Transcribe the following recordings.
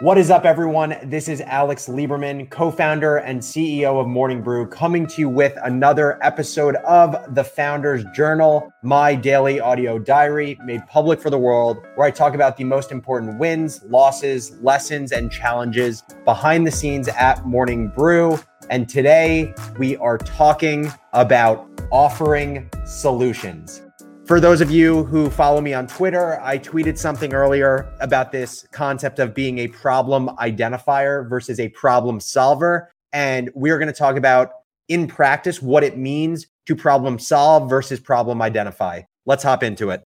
What is up, everyone? This is Alex Lieberman, co founder and CEO of Morning Brew, coming to you with another episode of the Founders Journal, my daily audio diary made public for the world, where I talk about the most important wins, losses, lessons, and challenges behind the scenes at Morning Brew. And today we are talking about offering solutions. For those of you who follow me on Twitter, I tweeted something earlier about this concept of being a problem identifier versus a problem solver. And we're going to talk about in practice what it means to problem solve versus problem identify. Let's hop into it.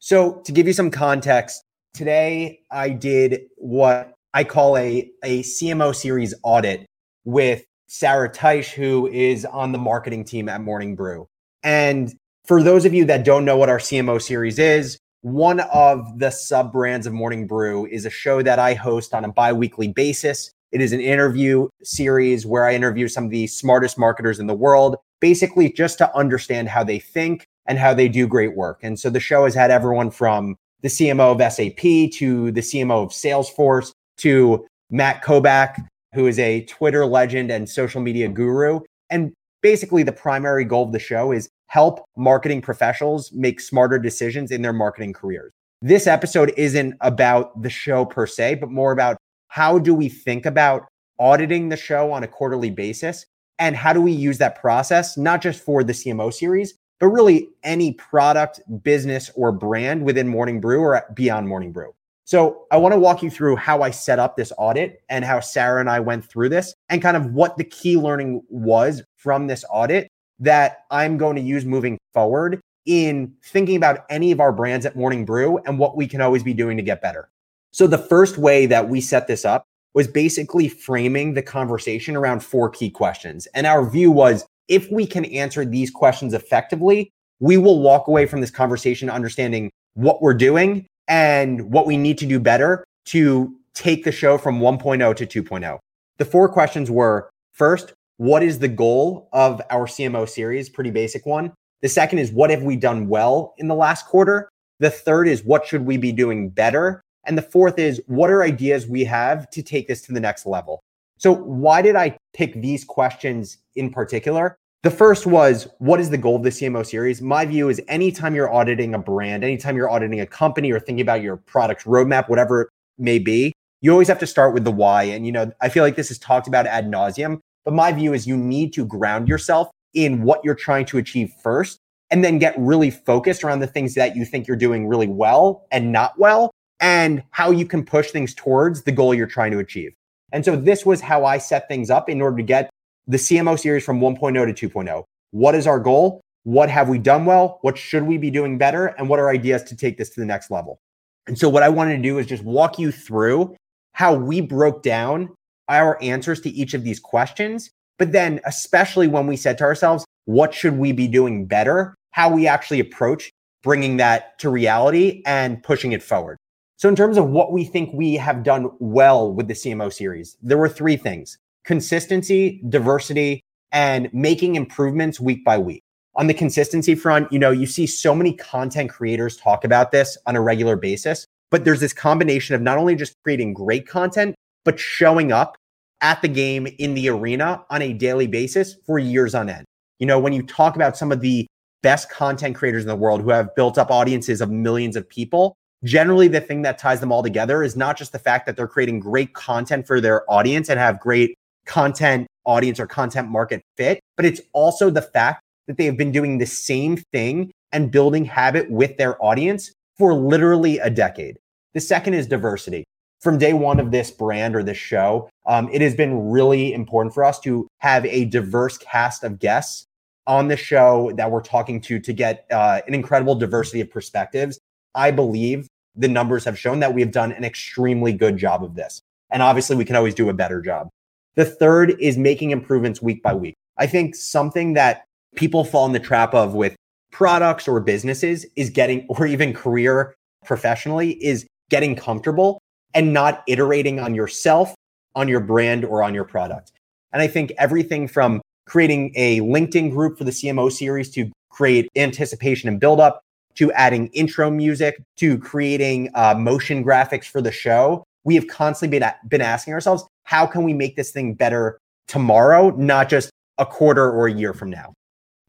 So, to give you some context, today I did what I call a, a CMO series audit with Sarah Teisch, who is on the marketing team at Morning Brew. And for those of you that don't know what our CMO series is, one of the sub brands of Morning Brew is a show that I host on a bi weekly basis. It is an interview series where I interview some of the smartest marketers in the world, basically just to understand how they think and how they do great work. And so the show has had everyone from the CMO of SAP to the CMO of Salesforce to Matt Kobach, who is a Twitter legend and social media guru. And basically, the primary goal of the show is help marketing professionals make smarter decisions in their marketing careers. This episode isn't about the show per se, but more about how do we think about auditing the show on a quarterly basis and how do we use that process, not just for the CMO series, but really any product, business, or brand within Morning Brew or beyond Morning Brew. So I want to walk you through how I set up this audit and how Sarah and I went through this and kind of what the key learning was from this audit that I'm going to use moving forward in thinking about any of our brands at Morning Brew and what we can always be doing to get better. So, the first way that we set this up was basically framing the conversation around four key questions. And our view was if we can answer these questions effectively, we will walk away from this conversation understanding what we're doing and what we need to do better to take the show from 1.0 to 2.0. The four questions were first, what is the goal of our CMO series? Pretty basic one. The second is what have we done well in the last quarter? The third is what should we be doing better? And the fourth is what are ideas we have to take this to the next level? So, why did I pick these questions in particular? The first was what is the goal of the CMO series? My view is anytime you're auditing a brand, anytime you're auditing a company or thinking about your product roadmap, whatever it may be, you always have to start with the why. And, you know, I feel like this is talked about ad nauseum, but my view is you need to ground yourself in what you're trying to achieve first and then get really focused around the things that you think you're doing really well and not well and how you can push things towards the goal you're trying to achieve. And so this was how I set things up in order to get the CMO series from 1.0 to 2.0. What is our goal? What have we done well? What should we be doing better? And what are ideas to take this to the next level? And so what I wanted to do is just walk you through how we broke down our answers to each of these questions. But then, especially when we said to ourselves, what should we be doing better? How we actually approach bringing that to reality and pushing it forward. So, in terms of what we think we have done well with the CMO series, there were three things consistency, diversity, and making improvements week by week. On the consistency front, you know, you see so many content creators talk about this on a regular basis, but there's this combination of not only just creating great content, but showing up at the game in the arena on a daily basis for years on end. You know, when you talk about some of the best content creators in the world who have built up audiences of millions of people, generally the thing that ties them all together is not just the fact that they're creating great content for their audience and have great content audience or content market fit, but it's also the fact that they have been doing the same thing and building habit with their audience for literally a decade. The second is diversity from day one of this brand or this show, um, it has been really important for us to have a diverse cast of guests on the show that we're talking to to get uh, an incredible diversity of perspectives. I believe the numbers have shown that we have done an extremely good job of this. And obviously, we can always do a better job. The third is making improvements week by week. I think something that people fall in the trap of with products or businesses is getting, or even career professionally, is getting comfortable and not iterating on yourself, on your brand, or on your product. And I think everything from creating a LinkedIn group for the CMO series to create anticipation and build up to adding intro music to creating uh, motion graphics for the show we have constantly been, been asking ourselves, how can we make this thing better tomorrow, not just a quarter or a year from now?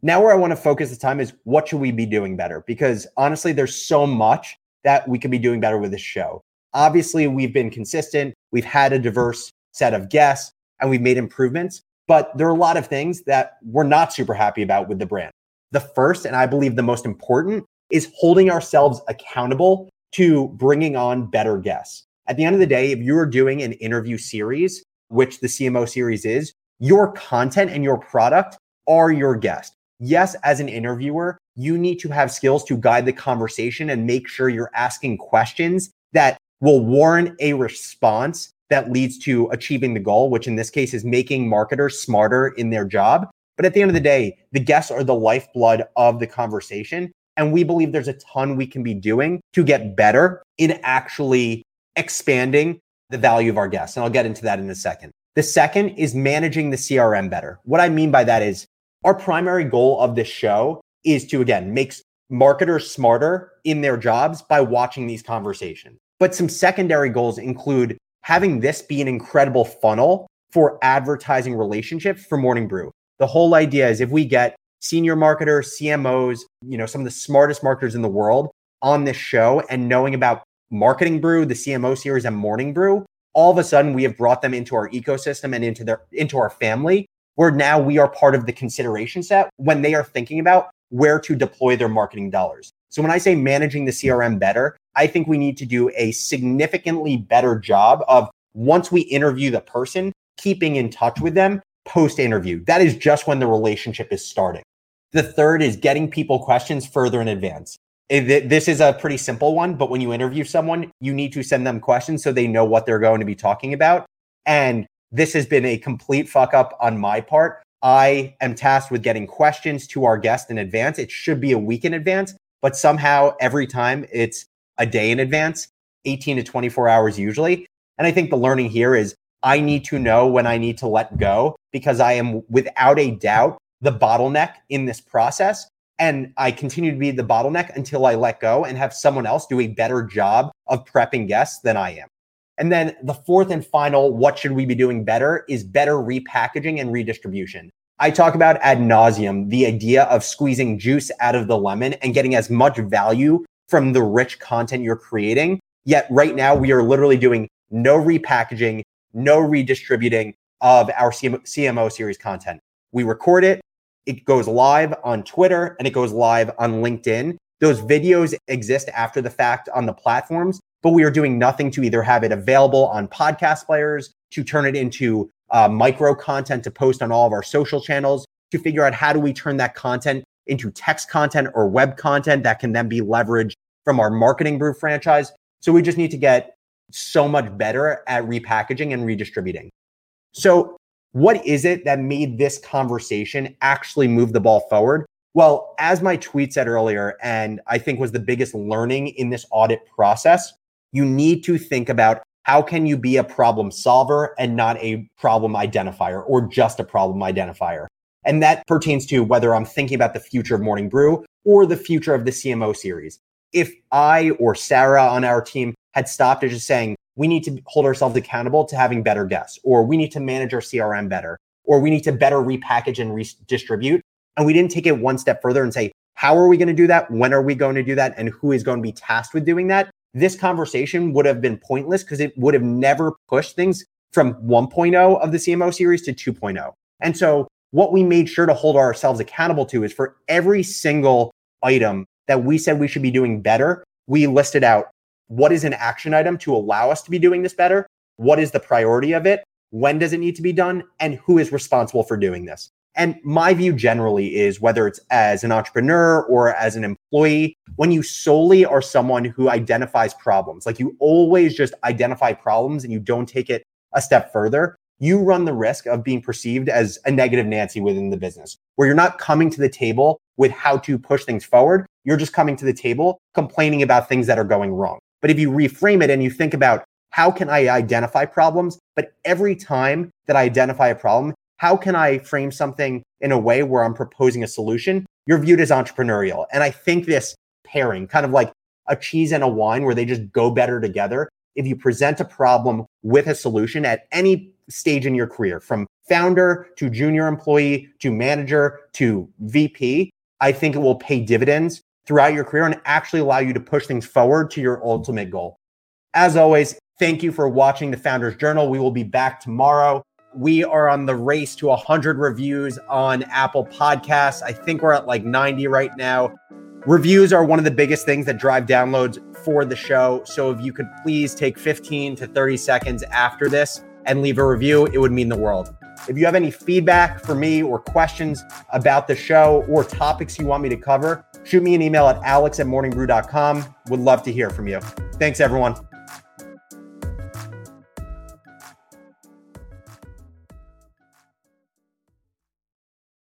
Now, where I want to focus the time is what should we be doing better? Because honestly, there's so much that we could be doing better with this show. Obviously, we've been consistent, we've had a diverse set of guests, and we've made improvements. But there are a lot of things that we're not super happy about with the brand. The first, and I believe the most important, is holding ourselves accountable to bringing on better guests. At the end of the day, if you're doing an interview series, which the CMO series is, your content and your product are your guest. Yes, as an interviewer, you need to have skills to guide the conversation and make sure you're asking questions that will warrant a response that leads to achieving the goal, which in this case is making marketers smarter in their job. But at the end of the day, the guests are the lifeblood of the conversation. And we believe there's a ton we can be doing to get better in actually expanding the value of our guests. And I'll get into that in a second. The second is managing the CRM better. What I mean by that is our primary goal of this show is to, again, make marketers smarter in their jobs by watching these conversations. But some secondary goals include having this be an incredible funnel for advertising relationships for Morning Brew. The whole idea is if we get senior marketers, CMOs, you know, some of the smartest marketers in the world on this show and knowing about Marketing Brew, the CMO series and Morning Brew, all of a sudden we have brought them into our ecosystem and into their into our family where now we are part of the consideration set when they are thinking about where to deploy their marketing dollars. So when I say managing the CRM better, I think we need to do a significantly better job of once we interview the person, keeping in touch with them post interview. That is just when the relationship is starting. The third is getting people questions further in advance. This is a pretty simple one, but when you interview someone, you need to send them questions so they know what they're going to be talking about. And this has been a complete fuck up on my part. I am tasked with getting questions to our guest in advance. It should be a week in advance, but somehow every time it's a day in advance, 18 to 24 hours usually. And I think the learning here is I need to know when I need to let go because I am without a doubt the bottleneck in this process. And I continue to be the bottleneck until I let go and have someone else do a better job of prepping guests than I am. And then the fourth and final, what should we be doing better is better repackaging and redistribution. I talk about ad nauseum the idea of squeezing juice out of the lemon and getting as much value from the rich content you're creating. Yet right now we are literally doing no repackaging, no redistributing of our CMO series content. We record it, it goes live on Twitter and it goes live on LinkedIn. Those videos exist after the fact on the platforms, but we are doing nothing to either have it available on podcast players, to turn it into uh, micro content to post on all of our social channels, to figure out how do we turn that content into text content or web content that can then be leveraged from our marketing brew franchise. So we just need to get so much better at repackaging and redistributing. So, what is it that made this conversation actually move the ball forward? Well, as my tweet said earlier, and I think was the biggest learning in this audit process, you need to think about how can you be a problem solver and not a problem identifier or just a problem identifier. And that pertains to whether I'm thinking about the future of Morning Brew or the future of the CMO series. If I or Sarah on our team had stopped at just saying, we need to hold ourselves accountable to having better guests, or we need to manage our CRM better, or we need to better repackage and redistribute. And we didn't take it one step further and say, how are we going to do that? When are we going to do that? And who is going to be tasked with doing that? This conversation would have been pointless because it would have never pushed things from 1.0 of the CMO series to 2.0. And so, what we made sure to hold ourselves accountable to is for every single item that we said we should be doing better, we listed out what is an action item to allow us to be doing this better? What is the priority of it? When does it need to be done? And who is responsible for doing this? And my view generally is whether it's as an entrepreneur or as an employee, when you solely are someone who identifies problems, like you always just identify problems and you don't take it a step further, you run the risk of being perceived as a negative Nancy within the business, where you're not coming to the table with how to push things forward. You're just coming to the table complaining about things that are going wrong. But if you reframe it and you think about how can I identify problems, but every time that I identify a problem, how can I frame something in a way where I'm proposing a solution? You're viewed as entrepreneurial. And I think this pairing, kind of like a cheese and a wine where they just go better together, if you present a problem with a solution at any stage in your career, from founder to junior employee to manager to VP, I think it will pay dividends throughout your career and actually allow you to push things forward to your ultimate goal. As always, thank you for watching the Founders Journal. We will be back tomorrow. We are on the race to 100 reviews on Apple Podcasts. I think we're at like 90 right now. Reviews are one of the biggest things that drive downloads for the show. So if you could please take 15 to 30 seconds after this and leave a review, it would mean the world. If you have any feedback for me or questions about the show or topics you want me to cover, shoot me an email at alex at morningbrew.com. Would love to hear from you. Thanks, everyone.